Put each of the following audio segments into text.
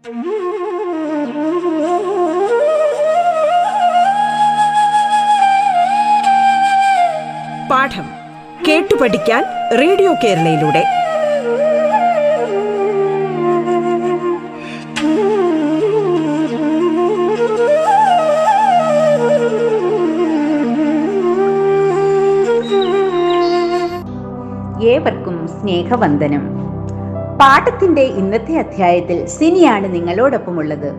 പാഠം കേട്ടു പഠിക്കാൻ റേഡിയോ കേരളയിലൂടെ. ഏവർക്കും സ്നേഹവന്ദനം. പാഠത്തിന്റെ ഇന്നത്തെ അധ്യായത്തിൽ സിനിയാണ് നിങ്ങളോടൊപ്പമുള്ളത്.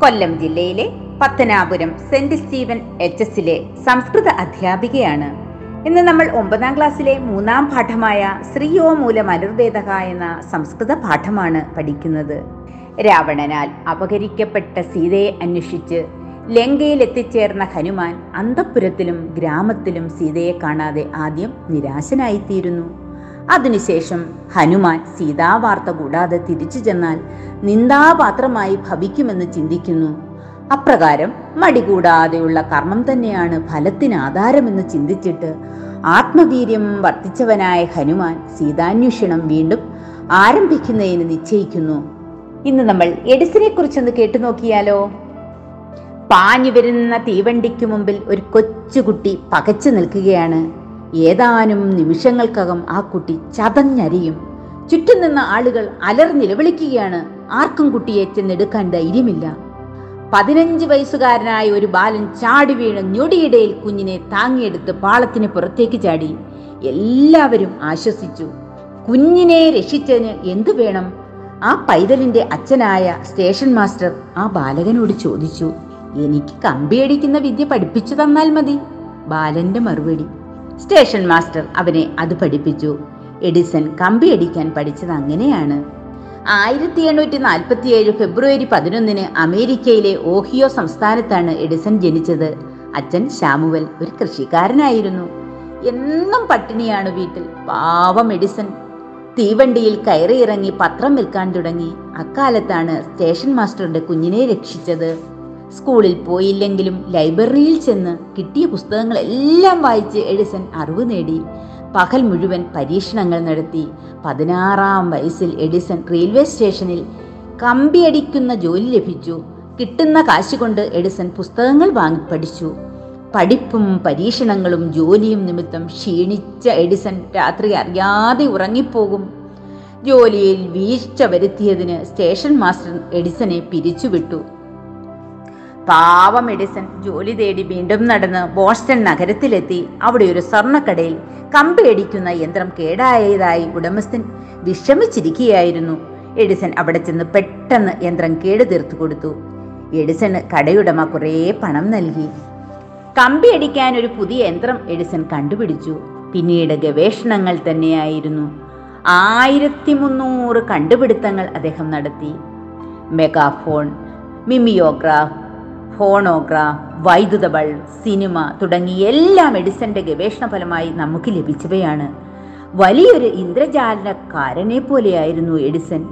കൊല്ലം ജില്ലയിലെ പത്തനാപുരം സെന്റ് സ്റ്റീവൻ എച്ച് എസിലെ സംസ്കൃത അധ്യാപികയാണ്. ഇന്ന് നമ്മൾ ഒമ്പതാം ക്ലാസ്സിലെ മൂന്നാം പാഠമായ ശ്രീയോ മൂലം അനുർവേദക എന്ന സംസ്കൃത പാഠമാണ് പഠിക്കുന്നത്. രാവണനാൽ അപഹരിക്കപ്പെട്ട സീതയെ അന്വേഷിച്ച് ലങ്കയിൽ എത്തിച്ചേർന്ന ഹനുമാൻ അന്തപുരത്തിലും ഗ്രാമത്തിലും സീതയെ കാണാതെ ആദ്യം നിരാശനായിത്തീരുന്നു. അതിനുശേഷം ഹനുമാൻ സീതാവാർത്ത കൂടാതെ തിരിച്ചു ചെന്നാൽ നിന്ദാപാത്രമായി ഭവിക്കുമെന്ന് ചിന്തിക്കുന്നു. അപ്രകാരം മടികൂടാതെയുള്ള കർമ്മം തന്നെയാണ് ഫലത്തിന് ആധാരമെന്ന് ചിന്തിച്ചിട്ട് ആത്മവീര്യം വർദ്ധിച്ചവനായ ഹനുമാൻ സീതാന്വേഷണം വീണ്ടും ആരംഭിക്കുന്നതിന് നിശ്ചയിക്കുന്നു. ഇന്ന് നമ്മൾ എഡിസിനെ കുറിച്ചൊന്ന് കേട്ടു നോക്കിയാലോ? പാഞ്ഞു വരുന്ന തീവണ്ടിക്ക് മുമ്പിൽ ഒരു കൊച്ചുകുട്ടി പകച്ചു നിൽക്കുകയാണ്. ഏതാനും നിമിഷങ്ങൾക്കകം ആ കുട്ടി ചതഞ്ഞരിയും. ചുറ്റും നിന്ന ആളുകൾ അലർനിലവിളിക്കുകയാണ് ആർക്കും കുട്ടിയെ ചെന്നെടുക്കാൻ ധൈര്യമില്ല. പതിനഞ്ച് വയസ്സുകാരനായ ഒരു ബാലൻ ചാടി വീണ് ഞൊടിയിടയിൽ കുഞ്ഞിനെ താങ്ങിയെടുത്ത് പാളത്തിന് പുറത്തേക്ക് ചാടി. എല്ലാവരും ആശ്വസിച്ചു. കുഞ്ഞിനെ രക്ഷിച്ചതിന് എന്തു വേണം? ആ പൈതലിന്റെ അച്ഛനായ സ്റ്റേഷൻ മാസ്റ്റർ ആ ബാലകനോട് ചോദിച്ചു. എനിക്ക് കമ്പിയടിക്കുന്ന വിദ്യ പഠിപ്പിച്ചു തന്നാൽ മതി ബാലന്റെ മറുപടി. സ്റ്റേഷൻ മാസ്റ്റർ അവനെ അത് പഠിപ്പിച്ചു. എഡിസൺ കമ്പിയടിക്കാൻ പഠിച്ചത് അങ്ങനെയാണ്. ആയിരത്തി എണ്ണൂറ്റി നാൽപ്പത്തി ഏഴ് ഫെബ്രുവരി പതിനൊന്നിന് അമേരിക്കയിലെ ഓഹിയോ സംസ്ഥാനത്താണ് എഡിസൺ ജനിച്ചത്. അച്ഛൻ ശാമുവൽ ഒരു കൃഷിക്കാരനായിരുന്നു. എന്നും പട്ടിണിയാണ് വീട്ടിൽ. പാവം എഡിസൺ. തീവണ്ടിയിൽ കയറിയിറങ്ങി പത്രം വിൽക്കാൻ തുടങ്ങി. അക്കാലത്താണ് സ്റ്റേഷൻ മാസ്റ്ററുടെ കുഞ്ഞിനെ രക്ഷിച്ചത്. സ്കൂളിൽ പോയില്ലെങ്കിലും ലൈബ്രറിയിൽ ചെന്ന് കിട്ടിയ പുസ്തകങ്ങളെല്ലാം വായിച്ച് എഡിസൺ അറിവ് നേടി. പകൽ മുഴുവൻ പരീക്ഷണങ്ങൾ നടത്തി. പതിനാറാം വയസ്സിൽ എഡിസൺ റെയിൽവേ സ്റ്റേഷനിൽ കമ്പിയടിക്കുന്ന ജോലി ലഭിച്ചു. കിട്ടുന്ന കാശ് കൊണ്ട് എഡിസൺ പുസ്തകങ്ങൾ വാങ്ങി പഠിച്ചു. പഠിപ്പും പരീക്ഷണങ്ങളും ജോലിയും നിമിത്തം ക്ഷീണിച്ച എഡിസൺ രാത്രി അറിയാതെ ഉറങ്ങിപ്പോകും. ജോലിയിൽ വീഴ്ച വരുത്തിയതിന് സ്റ്റേഷൻ മാസ്റ്റർ എഡിസനെ പിരിച്ചുവിട്ടു. പാവം എഡിസൺ ജോലി തേടി വീണ്ടും നടന്ന് ബോസ്റ്റൺ നഗരത്തിലെത്തി അവിടെ ഒരു സ്വർണക്കടയിൽ കമ്പിയടിക്കുന്ന യന്ത്രം കേടായതായി ഉടമസ്ഥൻ വിഷമിച്ചിരിക്കുകയായിരുന്നു. എഡിസൺ അവിടെ ചെന്ന് പെട്ടെന്ന് യന്ത്രം കേടു തീർത്തു കൊടുത്തു. എഡിസണ് കടയുടമ കുറേ പണം നൽകി. കമ്പി കമ്പിയടിക്കാൻ ഒരു പുതിയ യന്ത്രം എഡിസൺ കണ്ടുപിടിച്ചു. പിന്നീട് ഗവേഷണങ്ങൾ തന്നെയായിരുന്നു. ആയിരത്തി മുന്നൂറ് കണ്ടുപിടുത്തങ്ങൾ അദ്ദേഹം നടത്തി. മെഗാഫോൺ മിമിയോഗ്രാഫ് ഫോണോഗ്രാഫ് വൈദ്യുത ബൾബ് സിനിമ തുടങ്ങി എല്ലാം എഡിസന്റെ ഗവേഷണ ഫലമായി നമുക്ക് ലഭിച്ചവയാണ്. വലിയൊരു ഇന്ദ്രജാലക്കാരനെ പോലെയായിരുന്നു എഡിസൺ.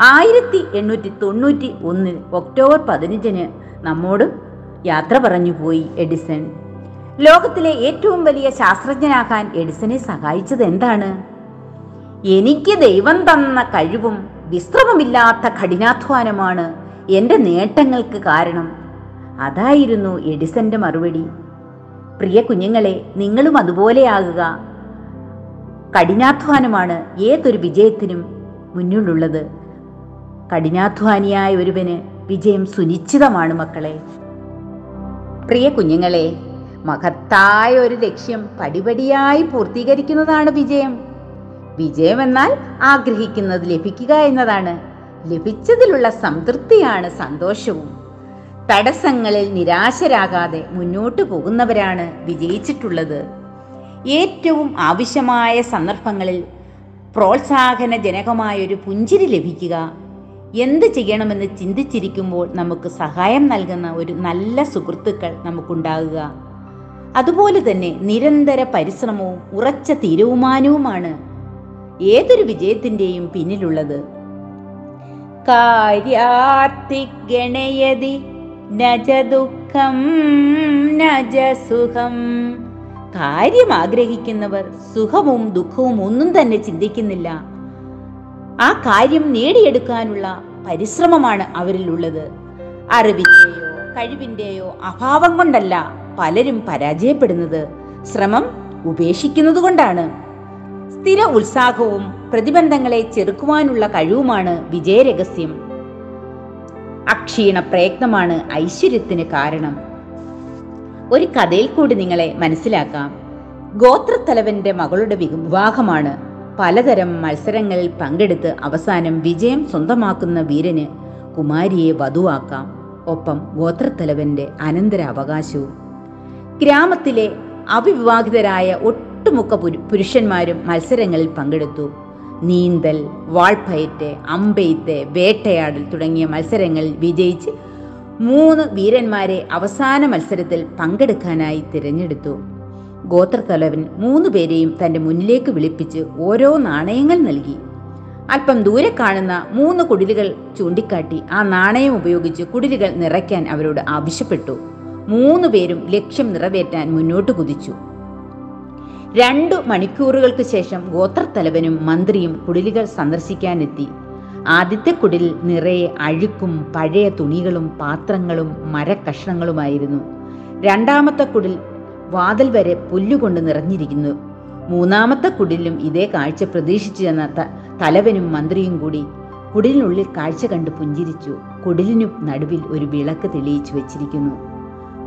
ആയിരത്തി എണ്ണൂറ്റി തൊണ്ണൂറ്റി ഒന്നിൽ ഒക്ടോബർ പതിനഞ്ചിന് നമ്മോട് യാത്ര പറഞ്ഞു പോയി എഡിസൺ. ലോകത്തിലെ ഏറ്റവും വലിയ ശാസ്ത്രജ്ഞനാകാൻ എഡിസനെ സഹായിച്ചത് എന്താണ്? എനിക്ക് ദൈവം തന്ന കഴിവും വിശ്രമമില്ലാത്ത കഠിനാധ്വാനമാണ് എന്റെ നേട്ടങ്ങൾക്ക് കാരണം. അതായിരുന്നു എഡിസന്റെ മറുപടി. പ്രിയ കുഞ്ഞുങ്ങളെ നിങ്ങളും അതുപോലെയാകുക. കഠിനാധ്വാനമാണ് ഏതൊരു വിജയത്തിനും മുന്നിലുള്ളത്. കഠിനാധ്വാനിയായ ഒരുവന് വിജയം സുനിശ്ചിതമാണ് മക്കളെ. പ്രിയ കുഞ്ഞുങ്ങളെ മഹത്തായ ഒരു ലക്ഷ്യം പടിപടിയായി പൂർത്തീകരിക്കുന്നതാണ് വിജയം. വിജയം എന്നാൽ ആഗ്രഹിക്കുന്നത് ലഭിക്കുക എന്നതാണ്. ലഭിച്ചതിലുള്ള സംതൃപ്തിയാണ് സന്തോഷവും. തടസ്സങ്ങളിൽ നിരാശരാകാതെ മുന്നോട്ടു പോകുന്നവരാണ് വിജയിച്ചിട്ടുള്ളത്. ഏറ്റവും ആവശ്യമായ സന്ദർഭങ്ങളിൽ പ്രോത്സാഹനജനകമായൊരു പുഞ്ചിരി ലഭിക്കുക. എന്ത് ചെയ്യണമെന്ന് ചിന്തിച്ചിരിക്കുമ്പോൾ നമുക്ക് സഹായം നൽകുന്ന ഒരു നല്ല സുഹൃത്തുക്കൾ നമുക്കുണ്ടാകുക. അതുപോലെ തന്നെ നിരന്തര പരിശ്രമവും ഉറച്ച തീരുമാനവുമാണ് ഏതൊരു വിജയത്തിന്റെയും പിന്നിലുള്ളത്. കാര്യാർത്തി ഗണയതി നജ ദുഃഖം നജ സുഖം കാര്യം ആഗ്രഹിക്കുന്നവർ സുഖവും ദുഃഖവും ഒന്നും തന്നെ ചിന്തിക്കുന്നില്ല. ആ കാര്യം നേടിയെടുക്കാനുള്ള പരിശ്രമമാണ് അവരിലുള്ളത് അറിവിന്റെയോ കഴിവിന്റെയോ അഭാവം കൊണ്ടല്ല പലരും പരാജയപ്പെടുന്നത്. ശ്രമം ഉപേക്ഷിക്കുന്നത് കൊണ്ടാണ്. സ്ഥിര ഉത്സാഹവും പ്രതിബന്ധങ്ങളെ ചെറുക്കുവാനുള്ള കഴിവുമാണ് വിജയരഹസ്യം. അക്ഷീണ പ്രയത്നമാണ് ഐശ്വര്യത്തിന് കാരണം. ഒരു കഥയിൽ കൂടി നിങ്ങളെ മനസ്സിലാക്കാം. ഗോത്രത്തലവന്റെ മകളുടെ വിവാഹമാണ് പലതരം മത്സരങ്ങളിൽ പങ്കെടുത്ത് അവസാനം വിജയം സ്വന്തമാക്കുന്ന വീരന് കുമാരിയെ വധുവാക്കാം. ഒപ്പം ഗോത്രത്തലവന്റെ അനന്തരാവകാശവും. ഗ്രാമത്തിലെ അവിവാഹിതരായ ഒട്ടുമുക്ക പുരുഷന്മാരും മത്സരങ്ങളിൽ പങ്കെടുത്തു. നീന്തൽ വാൾപ്പയറ്റ് അമ്പെയ്ത്ത് വേട്ടയാടൽ തുടങ്ങിയ മത്സരങ്ങളിൽ വിജയിച്ച് മൂന്ന് വീരന്മാരെ അവസാന മത്സരത്തിൽ പങ്കെടുക്കാനായി തിരഞ്ഞെടുത്തു. ഗോത്രത്തലവൻ മൂന്ന് പേരെയും തന്റെ മുന്നിലേക്ക് വിളിപ്പിച്ച് ഓരോ നാണയങ്ങൾ നൽകി. അല്പം ദൂരെ കാണുന്ന മൂന്ന് കുടിലുകൾ ചൂണ്ടിക്കാട്ടി ആ നാണയം ഉപയോഗിച്ച് കുടിലുകൾ നിറയ്ക്കാൻ അവരോട് ആവശ്യപ്പെട്ടു. മൂന്ന് പേരും ലക്ഷ്യം നിറവേറ്റാൻ മുന്നോട്ട് കുതിച്ചു. രണ്ടു മണിക്കൂറുകൾക്ക് ശേഷം ഗോത്രത്തലവനും മന്ത്രിയും കുടിലുകൾ സന്ദർശിക്കാനെത്തി. ആദ്യത്തെ കുടിൽ നിറയെ അഴുക്കും പഴയ തുണികളും പാത്രങ്ങളും മരക്കഷ്ണങ്ങളുമായിരുന്നു. രണ്ടാമത്തെ കുടിൽ വാതിൽ വരെ പുല്ലുകൊണ്ട് നിറഞ്ഞിരിക്കുന്നു. മൂന്നാമത്തെ കുടിലും ഇതേ കാഴ്ച പ്രതീക്ഷിച്ചു ചെന്ന തലവനും മന്ത്രിയും കൂടി കുടിലിനുള്ളിൽ കാഴ്ച കണ്ട് പുഞ്ചിരിച്ചു. കുടിലിനു നടുവിൽ ഒരു വിളക്ക് തെളിയിച്ചു വെച്ചിരിക്കുന്നു.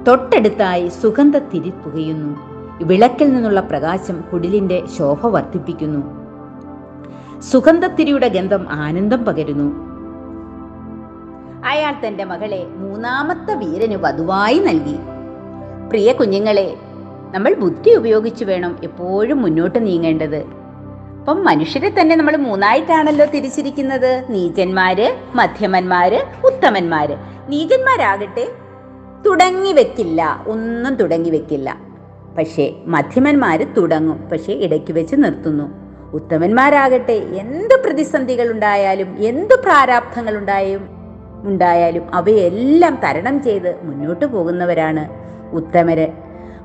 തൊട്ടടുത്തായി സുഗന്ധ തിരി പുകയുന്നു വിളക്കിൽ നിന്നുള്ള പ്രകാശം കുടിലിന്റെ ശോഭ വർദ്ധിപ്പിക്കുന്നു. സുഗന്ധത്തിരിയുടെ ഗന്ധം ആനന്ദം പകരുന്നു. അയാൾ തന്റെ മകളെ മൂന്നാമത്തെ വീരന് വധുവായി നൽകി. പ്രിയ കുഞ്ഞുങ്ങളെ നമ്മൾ ബുദ്ധി ഉപയോഗിച്ച് വേണം എപ്പോഴും മുന്നോട്ട് നീങ്ങേണ്ടത്. അപ്പം മനുഷ്യരെ തന്നെ നമ്മൾ മൂന്നായിട്ടാണല്ലോ തിരിച്ചിരിക്കുന്നത്. നീചന്മാര് മധ്യമന്മാര് ഉത്തമന്മാര്. നീചന്മാരാകട്ടെ തുടങ്ങി വെക്കില്ല ഒന്നും തുടങ്ങി വെക്കില്ല. പക്ഷേ മധ്യമന്മാർ തുടങ്ങും. പക്ഷേ ഇടയ്ക്ക് വെച്ച് നിർത്തുന്നു. ഉത്തമന്മാരാകട്ടെ എന്ത് പ്രതിസന്ധികൾ ഉണ്ടായാലും എന്ത് പ്രാരാബ്ധങ്ങൾ ഉണ്ടായും ഉണ്ടായാലും അവയെല്ലാം തരണം ചെയ്ത് മുന്നോട്ട് പോകുന്നവരാണ് ഉത്തമര്.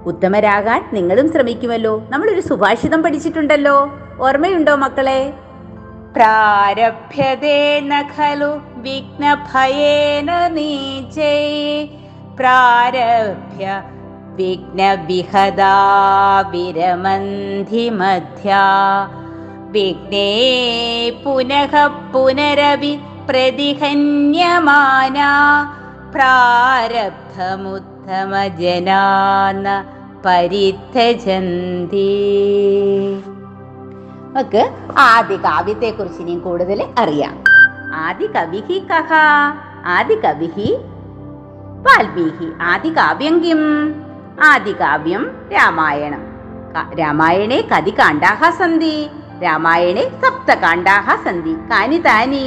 ഉത്തമരാകാൻ നിങ്ങളും ശ്രമിക്കുമല്ലോ. നമ്മളൊരു സുഭാഷിതം പഠിച്ചിട്ടുണ്ടല്ലോ. ഓർമ്മയുണ്ടോ മക്കളെ? പ്രാരഭ്യതേ ഖലു വിഘ്നഭയേന നീചൈ. പ്രാരഭ്യ വിരമന്ധി മധ്യാ വിഘ്നേ പുനഃ പുനരവി പ്രതിഹന്യമാന പ്രാരബ്ധമുത്തമജനാന പരിത്യജന്തി നമുക്ക് ആദ്യ കാവ്യത്തെ കുറിച്ച് ഇനിയും കൂടുതൽ അറിയാം. ആദി കവിഹി കഹ? ആദി കവിഹി വാൽമീകി ആദി കാവ്യം കിം? ആദി കാവ്യം രാമായണം രാമായണേ കതി കാണ്ടാഹ സന്ധി. രാമായണേ സപ്തകാണ്ടാഹ സന്ധി. കാനി താനി.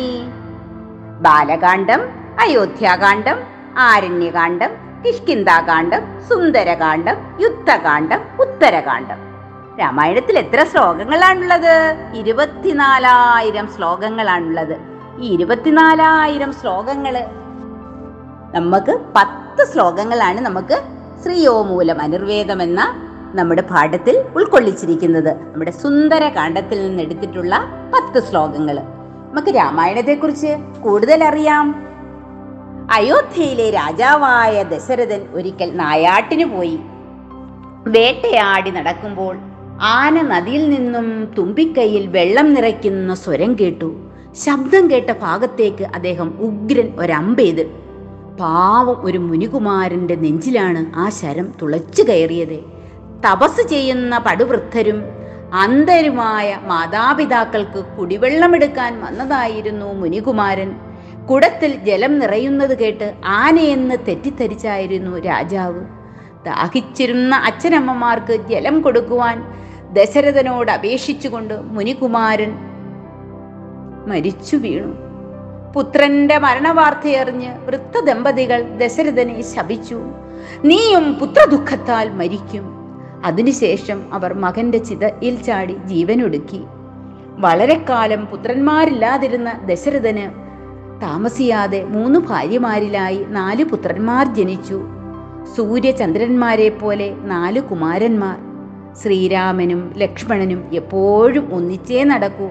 ബാലകാന്ഡം അയോധ്യാകാന്ഡം ആരണ്യകാന്ഡം കിഷ്കിന്താകാന്ഡം സുന്ദരകാന്ഡം യുദ്ധകാന്ഡം ഉത്തരകാന്ഡം. രാമായണത്തിൽ എത്ര ശ്ലോകങ്ങളാണുള്ളത്? ഇരുപത്തിനാലായിരം ശ്ലോകങ്ങളാണുള്ളത്. ഈ ഇരുപത്തിനാലായിരം ശ്ലോകങ്ങൾ നമുക്ക് പത്ത് ശ്ലോകങ്ങളാണ് നമുക്ക് ശ്രീയോമൂലം അനുർവേദം എന്ന നമ്മുടെ പാഠത്തിൽ ഉൾക്കൊള്ളിച്ചിരിക്കുന്നത്. നമ്മുടെ സുന്ദര കാണ്ഡത്തിൽ നിന്ന് എടുത്തിട്ടുള്ള പത്ത് ശ്ലോകങ്ങൾ. നമുക്ക് രാമായണത്തെക്കുറിച്ച് കൂടുതൽ അറിയാം അയോധ്യയിലെ രാജാവായ ദശരഥൻ ഒരിക്കൽ നായാട്ടിന് പോയി. വേട്ടയാടി നടക്കുമ്പോൾ ആന നദിയിൽ നിന്നും തുമ്പിക്കൈയിൽ വെള്ളം നിറയ്ക്കുന്ന സ്വരം കേട്ടു. ശബ്ദം കേട്ട ഭാഗത്തേക്ക് അദ്ദേഹം ഉഗ്രൻ ഒരമ്പെയ്ത് പാവം ഒരു മുനികുമാരന്റെ നെഞ്ചിലാണ് ആ ശരം തുളച്ചു കയറിയത്. തപസ് ചെയ്യുന്ന പടുവൃദ്ധരും അന്ധരുമായ മാതാപിതാക്കൾക്ക് കുടിവെള്ളമെടുക്കാൻ വന്നതായിരുന്നു മുനികുമാരൻ. കുടത്തിൽ ജലം നിറയുന്നത് കേട്ട് ആനയെന്ന് തെറ്റിദ്ധരിച്ചായിരുന്നു രാജാവ്. ദാഹിച്ചിരുന്ന അച്ഛനമ്മമാർക്ക് ജലം കൊടുക്കുവാൻ ദശരഥനോട് അപേക്ഷിച്ചുകൊണ്ട് മുനികുമാരൻ മരിച്ചു വീണു. പുത്രന്റെ മരണവാർത്തയറിഞ്ഞ് വൃത്ത ദമ്പതികൾ ദശരഥനെ ശപിച്ചു. നീയും പുത്രദുഃഖത്താൽ മരിക്കും. അതിനുശേഷം അവർ മകന്റെ ചിതയിൽ ചാടി ജീവനൊടുക്കി. വളരെ കാലം പുത്രന്മാരില്ലാതിരുന്ന ദശരഥന് താമസിയാതെ മൂന്ന് ഭാര്യമാരിലായി നാല് പുത്രന്മാർ ജനിച്ചു. സൂര്യചന്ദ്രന്മാരെ പോലെ നാല് കുമാരന്മാർ. ശ്രീരാമനും ലക്ഷ്മണനും എപ്പോഴും ഒന്നിച്ചേ നടക്കൂ.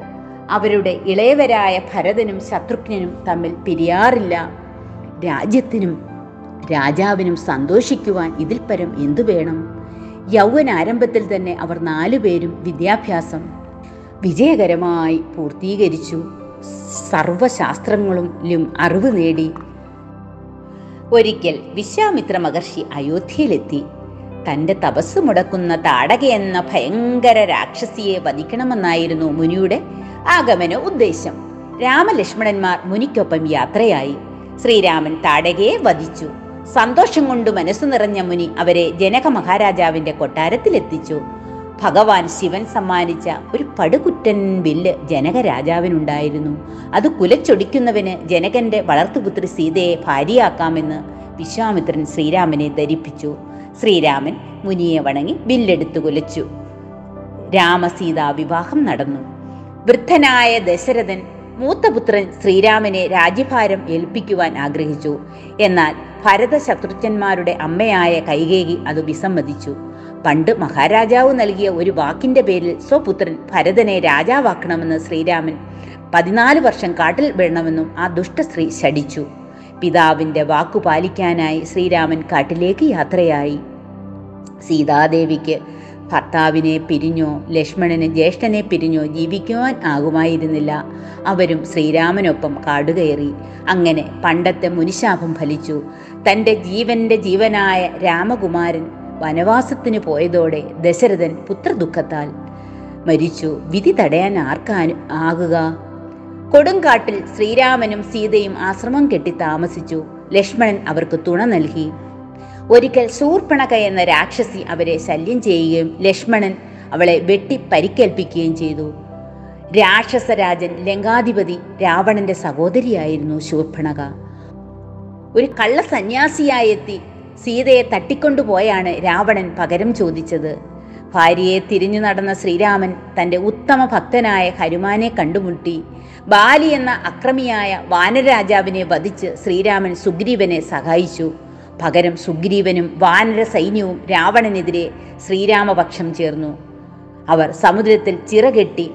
അവരുടെ ഇളയവരായ ഭരതനും ശത്രുഘ്നും തമ്മിൽ പിരിയാറില്ല. രാജ്യത്തിനും രാജാവിനും സന്തോഷിക്കുവാൻ ഇതിൽ പരം എന്തു വേണം? യൗവനാരംഭത്തിൽ തന്നെ അവർ നാലുപേരും വിദ്യാഭ്യാസം വിജയകരമായി പൂർത്തീകരിച്ചു. സർവശാസ്ത്രങ്ങളിലും അറിവ് നേടി. ഒരിക്കൽ വിശ്വാമിത്ര മഹർഷി അയോധ്യയിലെത്തി. തന്റെ തപസ് മുടക്കുന്ന താടക എന്ന ഭയങ്കര രാക്ഷസിയെ വധിക്കണമെന്നായിരുന്നു മുനിയുടെ ആഗമന ഉദ്ദേശം. രാമലക്ഷ്മണന്മാർ മുനിക്കൊപ്പം യാത്രയായി. ശ്രീരാമൻ താടകയെ വധിച്ചു. സന്തോഷം കൊണ്ട് മനസ്സു നിറഞ്ഞ മുനി അവരെ ജനക മഹാരാജാവിന്റെ കൊട്ടാരത്തിലെത്തിച്ചു. ഭഗവാൻ ശിവൻ സമ്മാനിച്ച ഒരു പടുകുറ്റൻ ബില്ല് ജനക രാജാവിനുണ്ടായിരുന്നു അത് കുലച്ചൊടിക്കുന്നവന് ജനകന്റെ വളർത്തുപുത്രി സീതയെ ഭാര്യയാക്കാമെന്ന് വിശ്വാമിത്രൻ ശ്രീരാമനെ ധരിപ്പിച്ചു. ശ്രീരാമൻ മുനിയെ വണങ്ങി വില്ലെടുത്തു കുലച്ചു. രാമസീതാ വിവാഹം നടന്നു. വൃദ്ധനായ ദശരഥൻ മൂത്തപുത്രൻ ശ്രീരാമനെ രാജ്യഭാരം ഏൽപ്പിക്കുവാൻ ആഗ്രഹിച്ചു. എന്നാൽ ഭരത ശത്രുജ്ഞന്മാരുടെ അമ്മയായ കൈകേകി അത് വിസമ്മതിച്ചു. പണ്ട് മഹാരാജാവ് നൽകിയ ഒരു വാക്കിന്റെ പേരിൽ സ്വപുത്രൻ ഭരതനെ രാജാവാക്കണമെന്ന് ശ്രീരാമൻ പതിനാല് വർഷം കാട്ടിൽ വേണമെന്നും ആ ദുഷ്ടസ്ത്രീ ശടിച്ചു പിതാവിന്റെ വാക്കു പാലിക്കാനായി ശ്രീരാമൻ കാട്ടിലേക്ക് യാത്രയായി. സീതാദേവിക്ക് ഭർത്താവിനെ പിരിഞ്ഞോ ലക്ഷ്മണന് ജ്യേഷ്ഠനെ പിരിഞ്ഞോ ജീവിക്കുവാൻ ആകുമായിരുന്നില്ല. അവരും ശ്രീരാമനൊപ്പം കാടുകയറി. അങ്ങനെ പണ്ടത്തെ മുനിശാപം ഫലിച്ചു. തന്റെ ജീവന്റെ ജീവനായ രാമകുമാരൻ വനവാസത്തിന് പോയതോടെ ദശരഥൻ പുത്രദുഃഖത്താൽ മരിച്ചു. വിധി തടയാൻ ആർക്കാനും ആകുക? കൊടുങ്കാട്ടിൽ ശ്രീരാമനും സീതയും ആശ്രമം കെട്ടി താമസിച്ചു. ലക്ഷ്മണൻ അവർക്ക് തുണ നൽകി. ഒരിക്കൽ ശൂർപ്പണക എന്ന രാക്ഷസി അവരെ ശല്യം ചെയ്യുകയും ലക്ഷ്മണൻ അവളെ വെട്ടി പരിക്കേൽപ്പിക്കുകയും ചെയ്തു. രാക്ഷസരാജൻ ലങ്കാധിപതി രാവണന്റെ സഹോദരിയായിരുന്നു ശൂർപ്പണക. ഒരു കള്ള സന്യാസിയായെത്തി സീതയെ തട്ടിക്കൊണ്ടുപോയാണ് രാവണൻ പകരം ചോദിച്ചത്. ഭാര്യയെ തിരിഞ്ഞു നടന്ന ശ്രീരാമൻ തന്റെ ഉത്തമ ഭക്തനായ ഹനുമാനെ കണ്ടുമുട്ടി. ബാലി എന്ന അക്രമിയായ വാനരാജാവിനെ വധിച്ച് ശ്രീരാമൻ സുഗ്രീവനെ സഹായിച്ചു. പകരം സുഗ്രീവനും വാനര സൈന്യവും രാവണനെതിരെ ശ്രീരാമപക്ഷം ചേർന്നു. അവർ സമുദ്രത്തിൽ ചിറകെട്ടി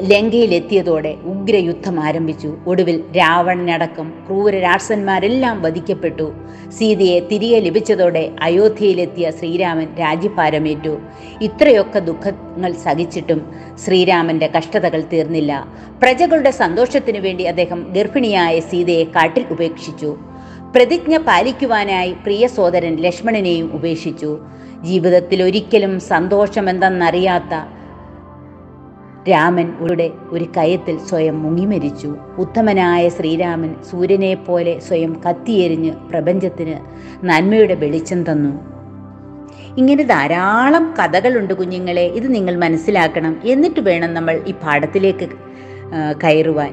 ലങ്കയിലെത്തിയതോടെ ഉഗ്രയുദ്ധം ആരംഭിച്ചു. ഒടുവിൽ രാവണനടക്കം ക്രൂര രാക്ഷസന്മാരെല്ലാം വധിക്കപ്പെട്ടു. സീതയെ തിരികെ ലഭിച്ചതോടെ അയോധ്യയിലെത്തിയ ശ്രീരാമൻ രാജ്യഭാരമേറ്റു. ഇത്രയൊക്കെ ദുഃഖങ്ങൾ സഹിച്ചിട്ടും ശ്രീരാമന്റെ കഷ്ടതകൾ തീർന്നില്ല. പ്രജകളുടെ സന്തോഷത്തിനു വേണ്ടി അദ്ദേഹം ഗർഭിണിയായ സീതയെ കാട്ടിൽ ഉപേക്ഷിച്ചു. പ്രതിജ്ഞ പാലിക്കുവാനായി പ്രിയ സോദരൻ ലക്ഷ്മണനെയും ഉപേക്ഷിച്ചു. ജീവിതത്തിൽ ഒരിക്കലും സന്തോഷമെന്തെന്നറിയാത്ത രാമൻ ഉടെ ഒരു കയത്തിൽ സ്വയം മുങ്ങിമരിച്ചു. ഉത്തമനായ ശ്രീരാമൻ സൂര്യനെ പോലെ സ്വയം കത്തിയെരിഞ്ഞ് പ്രപഞ്ചത്തിന് നന്മയുടെ വെളിച്ചം തന്നു. ഇങ്ങനെ ധാരാളം കഥകളുണ്ട് കുഞ്ഞുങ്ങളെ ഇത് നിങ്ങൾ മനസ്സിലാക്കണം. എന്നിട്ട് വേണം നമ്മൾ ഈ പാഠത്തിലേക്ക് കയറുവാൻ.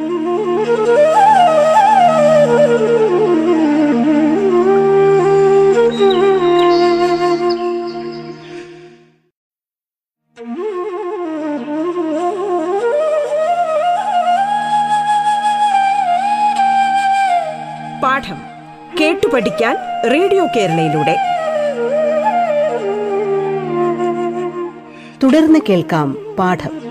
കേരളയിലൂടെ. തുടർന്ന് കേൾക്കാം പാഠം.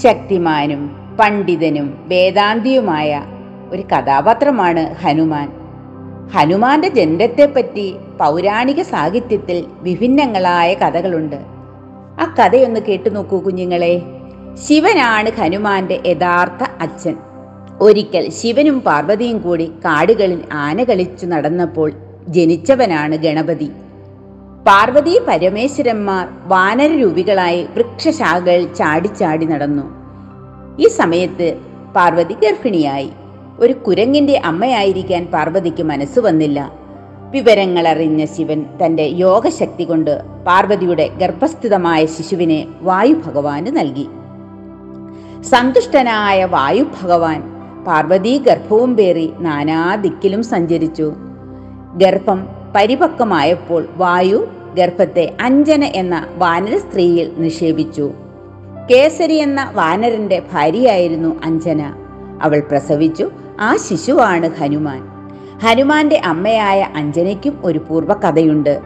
ശക്തിമാനും പണ്ഡിതനും വേദാന്തിയുമായ ഒരു കഥാപാത്രമാണ് ഹനുമാൻ. ഹനുമാന്റെ ജനനത്തെപ്പറ്റി പൗരാണിക സാഹിത്യത്തിൽ വിഭിന്നങ്ങളായ കഥകളുണ്ട്. ആ കഥയൊന്ന് കേട്ടു നോക്കൂ കുഞ്ഞുങ്ങളെ. ശിവനാണ് ഹനുമാന്റെ യഥാർത്ഥ അച്ഛൻ. ഒരിക്കൽ ശിവനും പാർവതിയും കൂടി കാടുകളിൽ ആന കളിച്ചു നടന്നപ്പോൾ ജനിച്ചവനാണ് ഗണപതി. പാർവതി പരമേശ്വരന്മാർ വാനരരൂപികളായി വൃക്ഷശാഖകൾ ചാടി നടന്നു. ഈ സമയത്ത് പാർവതി ഗർഭിണിയായി. ഒരു കുരങ്ങിന്റെ അമ്മയായിരിക്കാൻ പാർവതിക്ക് മനസ്സ് വന്നില്ല. വിവരങ്ങൾ അറിഞ്ഞ ശിവൻ തന്റെ യോഗശക്തി കൊണ്ട് പാർവതിയുടെ ഗർഭസ്ഥിതമായ ശിശുവിനെ വായു ഭഗവാന് നൽകി. സന്തുഷ്ടനായ വായു ഭഗവാൻ പാർവതി ഗർഭവും പേറി നാനാ ദിക്കിലും സഞ്ചരിച്ചു. ഗർഭം പരിപക്വമായപ്പോൾ വായു ഗർഭത്തെ അഞ്ജന എന്ന വാനര സ്ത്രീയിൽ നിക്ഷേപിച്ചു. കേസരി എന്ന വാനരന്റെ ഭാര്യയായിരുന്നു അഞ്ജന. അവൾ പ്രസവിച്ചു. ആ ശിശുവാണ് ഹനുമാൻ. ഹനുമാന്റെ അമ്മയായ അഞ്ജനയ്ക്കും ഒരു പൂർവകഥയുണ്ട്.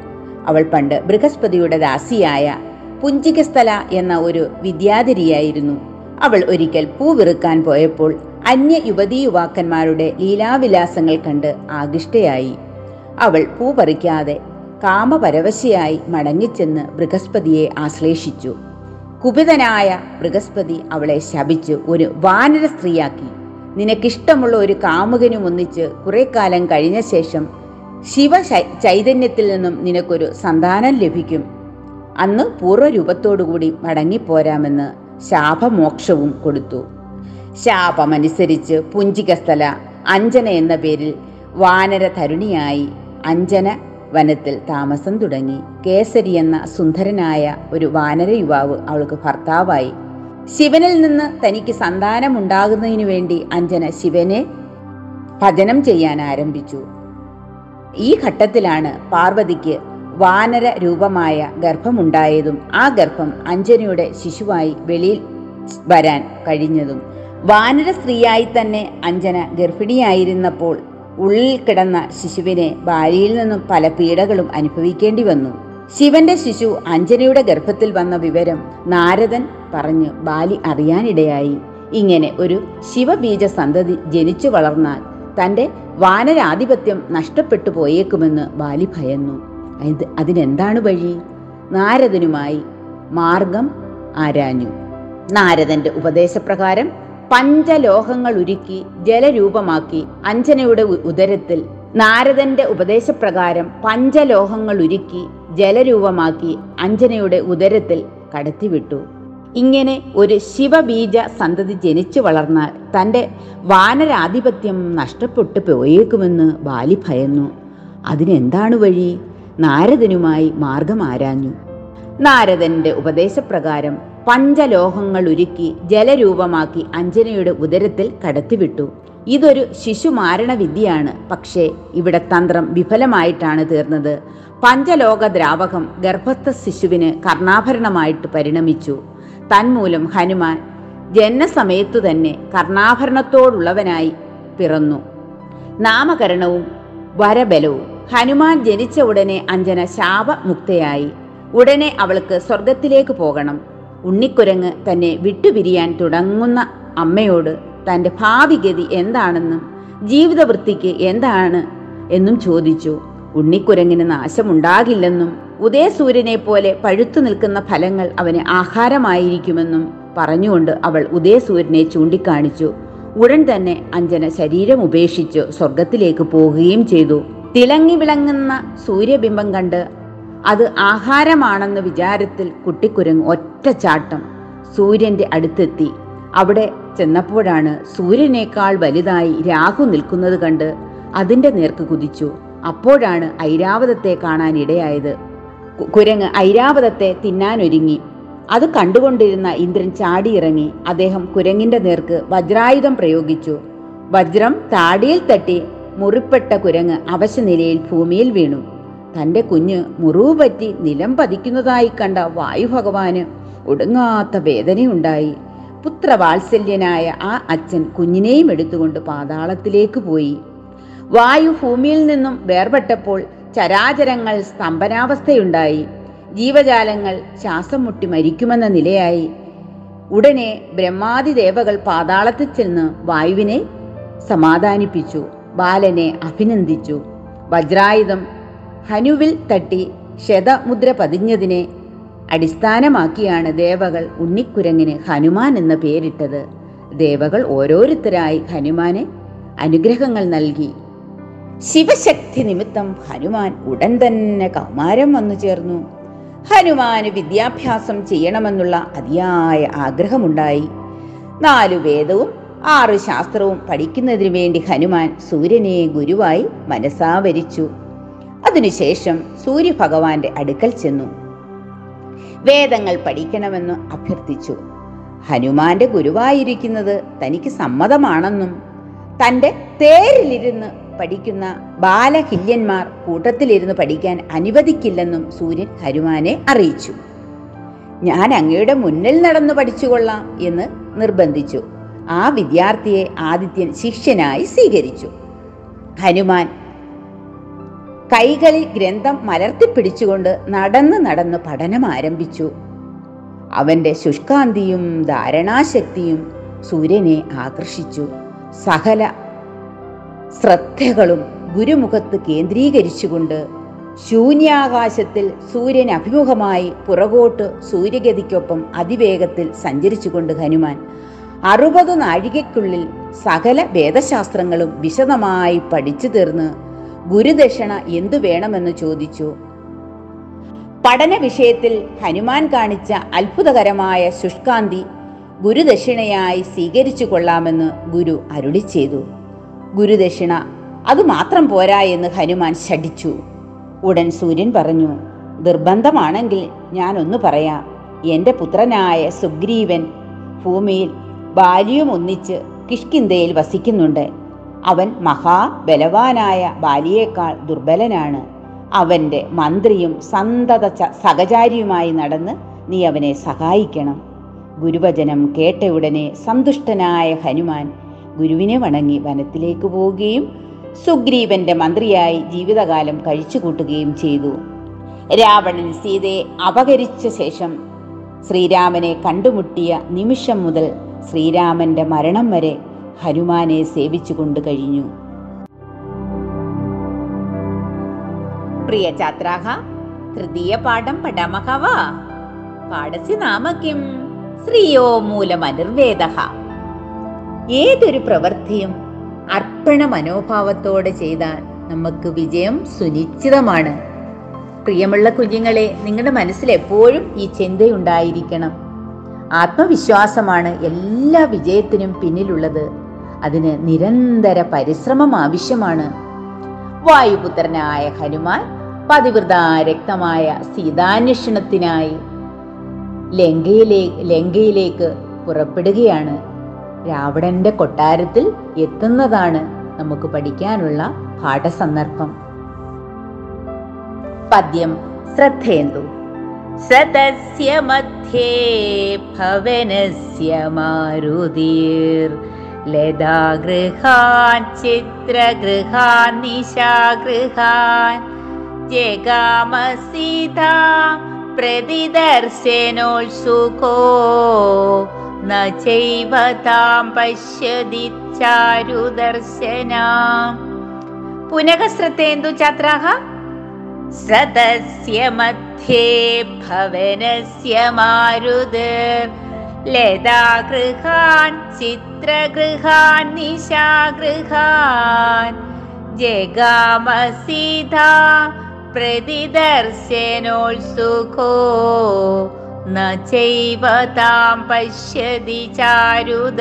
അവൾ പണ്ട് ബൃഹസ്പതിയുടെ ദാസിയായ പുഞ്ചികസ്ഥല എന്ന ഒരു വിദ്യാധിരിയായിരുന്നു അവൾ ഒരിക്കൽ പൂ വെറുക്കാൻ പോയപ്പോൾ അന്യ യുവതീ യുവാക്കന്മാരുടെ ലീലാവിലാസങ്ങൾ കണ്ട് ആകൃഷ്ടയായി. അവൾ പൂ പറിക്കാതെ കാമപരവശയായി മടങ്ങിച്ചെന്ന് ബൃഹസ്പതിയെ ആശ്ലേഷിച്ചു. കുപിതനായ ബൃഹസ്പതി അവളെ ശപിച്ചു. ഒരു വാനര സ്ത്രീയാക്കി. നിനക്കിഷ്ടമുള്ള ഒരു കാമുകനും ഒന്നിച്ച് കുറെ കാലം കഴിഞ്ഞ ശേഷം ശിവ ചൈതന്യത്തിൽ നിന്നും നിനക്കൊരു സന്താനം ലഭിക്കും. അന്ന് പൂർവരൂപത്തോടുകൂടി മടങ്ങിപ്പോരാമെന്ന് ശാപമോക്ഷവും കൊടുത്തു. ശാപമനുസരിച്ച് പുഞ്ചികസ്ഥല അഞ്ജന എന്ന പേരിൽ വാനര തരുണിയായി അഞ്ജന വനത്തിൽ താമസം തുടങ്ങി. കേസരി എന്ന സുന്ദരനായ ഒരു വാനര യുവാവ് അവൾക്ക് ഭർത്താവായി. ശിവനിൽ നിന്ന് തനിക്ക് സന്താനമുണ്ടാകുന്നതിനു വേണ്ടി അഞ്ജന ശിവനെ ഭജനം ചെയ്യാൻ ആരംഭിച്ചു. ഈ ഘട്ടത്തിലാണ് പാർവതിക്ക് വാനര രൂപമായ ഗർഭമുണ്ടായതും ആ ഗർഭം അഞ്ജനയുടെ ശിശുവായി വെളിയിൽ വരാൻ കഴിഞ്ഞതും. വാനര സ്ത്രീയായി തന്നെ അഞ്ജന ഗർഭിണിയായിരുന്നപ്പോൾ ഉള്ളിൽ കിടന്ന ശിശുവിനെ ഭാര്യയിൽ നിന്നും പല പീഡകളും അനുഭവിക്കേണ്ടി വന്നു. ശിവന്റെ ശിശു അഞ്ജനയുടെ ഗർഭത്തിൽ വന്ന വിവരം നാരദൻ പറഞ്ഞ് ബാലി അറിയാനിടയായി. ഇങ്ങനെ ഒരു ശിവബീജ സന്തതി ജനിച്ചു വളർന്നാൽ തന്റെ വാനരാധിപത്യം നഷ്ടപ്പെട്ടു പോയേക്കുമെന്ന് ബാലി ഭയന്നു. ഇത് അതിനെന്താണ് വഴി? നാരദനുമായി മാർഗം ആരാഞ്ഞു? നാരദന്റെ ഉപദേശപ്രകാരം പഞ്ചലോഹങ്ങൾ ഉരുക്കി ജലരൂപമാക്കി അഞ്ജനയുടെ ഉദരത്തിൽ നാരദന്റെ ഉപദേശപ്രകാരം പഞ്ചലോഹങ്ങൾ ഉരുക്കി ജലരൂപമാക്കി അഞ്ജനയുടെ ഉദരത്തിൽ കടത്തിവിട്ടു. ഇങ്ങനെ ഒരു ശിവബീജ സന്തതി ജനിച്ചു വളർന്നാൽ തന്റെ വാനരാധിപത്യം നഷ്ടപ്പെട്ടു പോയേക്കുമെന്ന് ബാലി ഭയന്നു. അതിനെന്താണ് വഴി? നാരദനുമായി മാർഗം ആരാഞ്ഞു. നാരദന്റെ ഉപദേശപ്രകാരം പഞ്ചലോഹങ്ങൾ ഉരുക്കി ജലരൂപമാക്കി അഞ്ജനയുടെ ഉദരത്തിൽ കടത്തിവിട്ടു. ഇതൊരു ശിശുമാരണ വിദ്യയാണ് പക്ഷേ ഇവിടെ തന്ത്രം വിഫലമായിട്ടാണ് തീർന്നത്. പഞ്ചലോക ദ്രാവകം ഗർഭസ്ഥ ശിശുവിന് കർണാഭരണമായിട്ട് പരിണമിച്ചു. തന്മൂലം ഹനുമാൻ ജനനസമയത്തു തന്നെ കർണാഭരണത്തോടുള്ളവനായി പിറന്നു. നാമകരണവും വരബലവും. ഹനുമാൻ ജനിച്ച ഉടനെ അഞ്ജന ശാപമുക്തയായി. ഉടനെ അവൾക്ക് സ്വർഗത്തിലേക്ക് പോകണം. ഉണ്ണിക്കുരങ്ങ് തന്നെ വിട്ടുപിരിയാൻ തുടങ്ങുന്ന അമ്മയോട് തന്റെ ഭാവിഗതി എന്താണെന്നും ജീവിതവൃത്തിക്ക് എന്താണ് എന്നും ചോദിച്ചു. ഉണ്ണിക്കുരങ്ങിന് നാശമുണ്ടാകില്ലെന്നും ഉദയസൂര്യനെ പോലെ പഴുത്തു നിൽക്കുന്ന ഫലങ്ങൾ അവന് ആഹാരമായിരിക്കുമെന്നും പറഞ്ഞുകൊണ്ട് അവൾ ഉദയസൂര്യനെ ചൂണ്ടിക്കാണിച്ചു. ഉടൻ തന്നെ അഞ്ജന ശരീരം ഉപേക്ഷിച്ച് സ്വർഗത്തിലേക്ക് പോകുകയും ചെയ്തു. തിളങ്ങി വിളങ്ങുന്ന സൂര്യബിംബം കണ്ട് അത് ആഹാരമാണെന്ന വിചാരത്തിൽ കുട്ടിക്കുരങ്ങ് ഒറ്റച്ചാട്ടം സൂര്യന്റെ അടുത്തെത്തി. അവിടെ ചെന്നപ്പോഴാണ് സൂര്യനേക്കാൾ വലുതായി രാഹു നിൽക്കുന്നത് കണ്ട് അതിന്റെ നേർക്ക് കുതിച്ചു. അപ്പോഴാണ് ഐരാവതത്തെ കാണാൻ ഇടയായത് കു- കുരങ്ങ് ഐരാവതത്തെ തിന്നാനൊരുങ്ങി. അത് കണ്ടുകൊണ്ടിരുന്ന ഇന്ദ്രൻ ചാടിയിറങ്ങി. അദ്ദേഹം കുരങ്ങിന്റെ നേർക്ക് വജ്രായുധം പ്രയോഗിച്ചു. വജ്രം താടിയിൽ തട്ടി മുറിപ്പെട്ട കുരങ്ങ് അവശനിലയിൽ ഭൂമിയിൽ വീണു. തന്റെ കുഞ്ഞ് മുറിവ് പറ്റി നിലം പതിക്കുന്നതായി കണ്ട വായു ഭഗവാന് ഒടുങ്ങാത്ത വേദനയുണ്ടായി. പുത്രവാത്സല്യനായ ആ അച്ഛൻ കുഞ്ഞിനെയും എടുത്തുകൊണ്ട് പാതാളത്തിലേക്ക് പോയി. വായു ഭൂമിയിൽ നിന്നും വേർപെട്ടപ്പോൾ ചരാചരങ്ങൾ സ്തംഭനാവസ്ഥയുണ്ടായി. ജീവജാലങ്ങൾ ശ്വാസം മുട്ടി മരിക്കുമെന്ന നിലയായി. ഉടനെ ബ്രഹ്മാതി ദേവകൾ പാതാളത്തിൽ ചെന്ന് വായുവിനെ സമാധാനിപ്പിച്ചു. ബാലനെ അഭിനന്ദിച്ചു. വജ്രായുധം ഹനുവിൽ തട്ടി ശതമുദ്ര പതിഞ്ഞതിനെ അടിസ്ഥാനമാക്കിയാണ് ദേവകൾ ഉണ്ണിക്കുരങ്ങിന് ഹനുമാൻ എന്ന പേരിട്ടത്. ദേവകൾ ഓരോരുത്തരായി ഹനുമാനെ അനുഗ്രഹങ്ങൾ നൽകി. ശിവശക്തി നിമിത്തം ഹനുമാൻ ഉടൻ തന്നെ കൗമാരം വന്നു ചേർന്നു. ഹനുമാന് വിദ്യാഭ്യാസം ചെയ്യണമെന്നുള്ള അതിയായ ആഗ്രഹമുണ്ടായി. നാലു വേദവും ആറ് ശാസ്ത്രവും പഠിക്കുന്നതിനു വേണ്ടി ഹനുമാൻ സൂര്യനെ ഗുരുവായി മനസാവരിച്ചു അതിനുശേഷം സൂര്യഭഗവാന്റെ അടുക്കൽ ചെന്നു. വേദങ്ങൾ പഠിക്കണമെന്ന് അഭ്യർത്ഥിച്ചു. ഹനുമാന്റെ ഗുരുവായിരിക്കുന്നത് തനിക്ക് സമ്മതമാണെന്നും തന്റെ തേരിലിരുന്ന് പഠിക്കുന്ന ബാലഹില്യന്മാർ കൂട്ടത്തിലിരുന്ന് പഠിക്കാൻ അനുവദിക്കില്ലെന്നും സൂര്യൻ ഹനുമാനെ അറിയിച്ചു. ഞാൻ അങ്ങയുടെ മുന്നിൽ നടന്ന് പഠിച്ചുകൊള്ളാം എന്ന് നിർബന്ധിച്ചു. ആ വിദ്യാർത്ഥിയെ ആദിത്യൻ ശിഷ്യനായി സ്വീകരിച്ചു. ഹനുമാൻ കൈകളിൽ ഗ്രന്ഥം മലർത്തിപ്പിടിച്ചുകൊണ്ട് നടന്ന് നടന്ന് പഠനം ആരംഭിച്ചു. അവന്റെ ശുഷ്കാന്തിയും ധാരണാശക്തിയും സൂര്യനെ ആകർഷിച്ചു. സകല ശ്രദ്ധകളും ഗുരുമുഖത്ത് കേന്ദ്രീകരിച്ചുകൊണ്ട് ശൂന്യാകാശത്തിൽ സൂര്യൻ അഭിമുഖമായി പുറകോട്ട് സൂര്യഗതിക്കൊപ്പം അതിവേഗത്തിൽ സഞ്ചരിച്ചുകൊണ്ട് ഹനുമാൻ. അറുപത് നാഴികയ്ക്കുള്ളിൽ സകല വേദശാസ്ത്രങ്ങളും വിശദമായി പഠിച്ചു തീർന്ന് ഗുരുദക്ഷിണ എന്തു വേണമെന്ന് ചോദിച്ചു. പഠന വിഷയത്തിൽ ഹനുമാൻ കാണിച്ച അത്ഭുതകരമായ ശുഷ്കാന്തി ഗുരുദക്ഷിണയായി സ്വീകരിച്ചു കൊള്ളാമെന്ന് ഗുരു അരുളി ചെയ്തു. ഗുരുദക്ഷിണ അതുമാത്രം പോരാ എന്ന് ഹനുമാൻ ശഠിച്ചു. ഉടൻ സൂര്യൻ പറഞ്ഞു നിർബന്ധമാണെങ്കിൽ ഞാനൊന്നു പറയാം. എന്റെ പുത്രനായ സുഗ്രീവൻ ഭൂമിയിൽ ബാലിയും ഒന്നിച്ച് കിഷ്കിന്തയിൽ വസിക്കുന്നുണ്ട്. അവൻ മഹാബലവാനായ ബാലിയേക്കാൾ ദുർബലനാണ്. അവന്റെ മന്ത്രിയും സന്തത സഹചാരിയുമായി നടന്ന് നീ അവനെ സഹായിക്കണം. ഗുരുവചനം ഉടനെ സന്തുഷ്ടനായ ഹനുമാൻ ഗുരുവിനെ വണങ്ങി വനത്തിലേക്ക് പോവുകയും സുഗ്രീവന്റെ മന്ത്രിയായി ജീവിതകാലം കഴിച്ചുകൂട്ടുകയും ചെയ്തു. രാവണൻ സീതയെ അപകരിച്ച ശേഷം ശ്രീരാമനെ കണ്ടുമുട്ടിയ നിമിഷം മുതൽ ശ്രീരാമന്റെ മരണം വരെ ഹനുമാനെ സേവിച്ചുകൊണ്ട് കഴിഞ്ഞു. പ്രിയ ഛാത്രാः തൃതീയപാഠം പഠാമः वा പാഠസ്യ നാമ കിം ശ്രീയോ മൂലമനിർവേദഃ. ഏതൊരു പ്രവൃത്തിയും അർപ്പണ മനോഭാവത്തോടെ ചെയ്താൽ നമുക്ക് വിജയം സുനിശ്ചിതമാണ്. പ്രിയമുള്ള കുഞ്ഞുങ്ങളെ നിങ്ങളുടെ മനസ്സിൽ എപ്പോഴും ഈ ചിന്തയുണ്ടായിരിക്കണം. ആത്മവിശ്വാസമാണ് എല്ലാ വിജയത്തിനും പിന്നിലുള്ളത്. അതിന് നിരന്തര പരിശ്രമം ആവശ്യമാണ്. വായുപുത്രനായ ഹനുമാൻ പതിവൃത രക്തമായ സീതാന്വേഷണത്തിനായി ലങ്കയിലേ ലങ്കയിലേക്ക് പുറപ്പെടുകയാണ്. രാവണന്റെ കൊട്ടാരത്തിൽ എത്തുന്നതാണ് നമുക്ക് പഠിക്കാനുള്ള പാഠസന്ദർഭം. പദ്യം ശ്രദ്ധേന്ദു. സതസ്യ മധ്യേ ഭവനസ്യ മാരുതിർ. ലതാഗൃഹാൻ ചിത്രഗൃഹാൻ നിശാഗൃഹാൻ. ജഗാമസീതാ പ്രതിദർശനോത്സുകോ. ന ചൈവ താം പശ്യതി ചാരുദർശനാം പുനഃ ശ്രദ്ധേന്ദു ഛാത്രാः സദസ്യ മധ്യേ ഭവനസ്യ മാരുതിർ ലതാഗൃഹാൻ ചിത്രഗൃഹാൻ നിശാഗൃഹാൻ. ജഗാമസീതാ പ്രതിദർശനോത്സുകോ. ചൈവ താം പശ്യതി ചാരുദർശനാം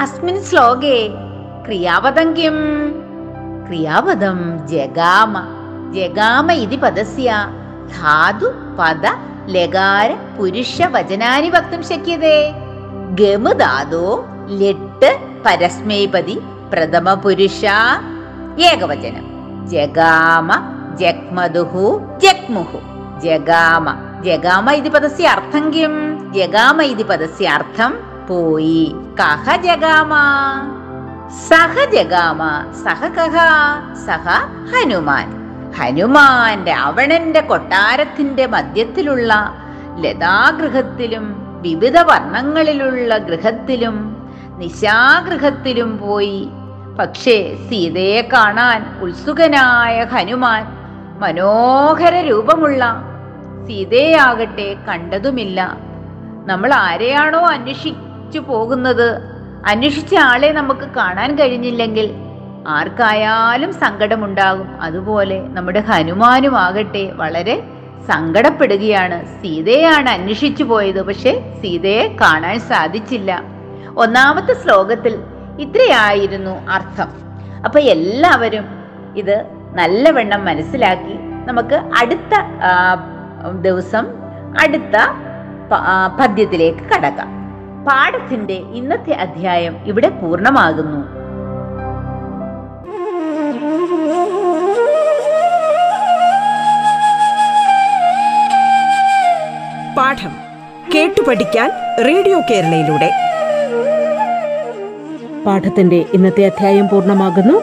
അസ്മിൻ ശ്ലോകേ ക്രിയാപദം കിം? ക്രിയാപദം ജഗാമ. ജഗാമ ഇതി പദസ്യ. ധാതു പദ ലകാര പുരുഷ വചനാനി വക്തും ശക്യതേ. ഗമ ധാതോ ലെട്ട് പരസ്മൈപതി പ്രഥമ പുരുഷ ഏകവചനം. ജഗാമ ജഗ്മദുഹു ജഗ്മുഹു. ജഗാമ. ജഗാമ ഇതി പദസ്യ അർത്ഥം കിം? ജഗാമ ഇതി പദസ്യ അർത്ഥം പോയി. കഹ ജഗാമ. സഹ ജഗാമ. സഹ കഹ. സഹ ഹനുമാൻ. ഹനുമാൻ അവണന്റെ കൊട്ടാരത്തിന്റെ മധ്യത്തിലുള്ള ലതാഗൃഹത്തിലും വിവിധ വർണങ്ങളിലുള്ള ഗൃഹത്തിലും നിശാഗൃഹത്തിലും പോയി. പക്ഷേ സീതയെ കാണാൻ ഉത്സുകനായ ഹനുമാൻ മനോഹര രൂപമുള്ള സീതയാകട്ടെ കണ്ടതുമില്ല. നമ്മൾ ആരെയാണോ അന്വേഷിച്ചു പോകുന്നത്? അന്വേഷിച്ച ആളെ നമുക്ക് കാണാൻ കഴിഞ്ഞില്ലെങ്കിൽ ആർക്കായാലും സങ്കടമുണ്ടാകും. അതുപോലെ നമ്മുടെ ഹനുമാനും ആകട്ടെ വളരെ സങ്കടപ്പെടുകയാണ്. സീതയാണ് അന്വേഷിച്ചു പോയത് പക്ഷെ സീതയെ കാണാൻ സാധിച്ചില്ല. ഒന്നാമത്തെ ശ്ലോകത്തിൽ ഇത്രയായിരുന്നു അർത്ഥം. അപ്പൊ എല്ലാവരും ഇത് നല്ലവണ്ണം മനസ്സിലാക്കി നമുക്ക് അടുത്ത ദിവസം അടുത്ത പദ്യത്തിലേക്ക് കടക്കാം. പാഠത്തിന്റെ ഇന്നത്തെ അധ്യായം ഇവിടെ പൂർണമാകുന്നു. പാഠം കേട്ടു പഠിക്കാൻ റേഡിയോ കേരളയിലൂടെ. പാഠത്തിന്റെ ഇന്നത്തെ അധ്യായം പൂർണമാകുന്നു.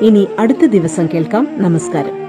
ഇനി അടുത്ത ദിവസം കേൾക്കാം. നമസ്കാരം.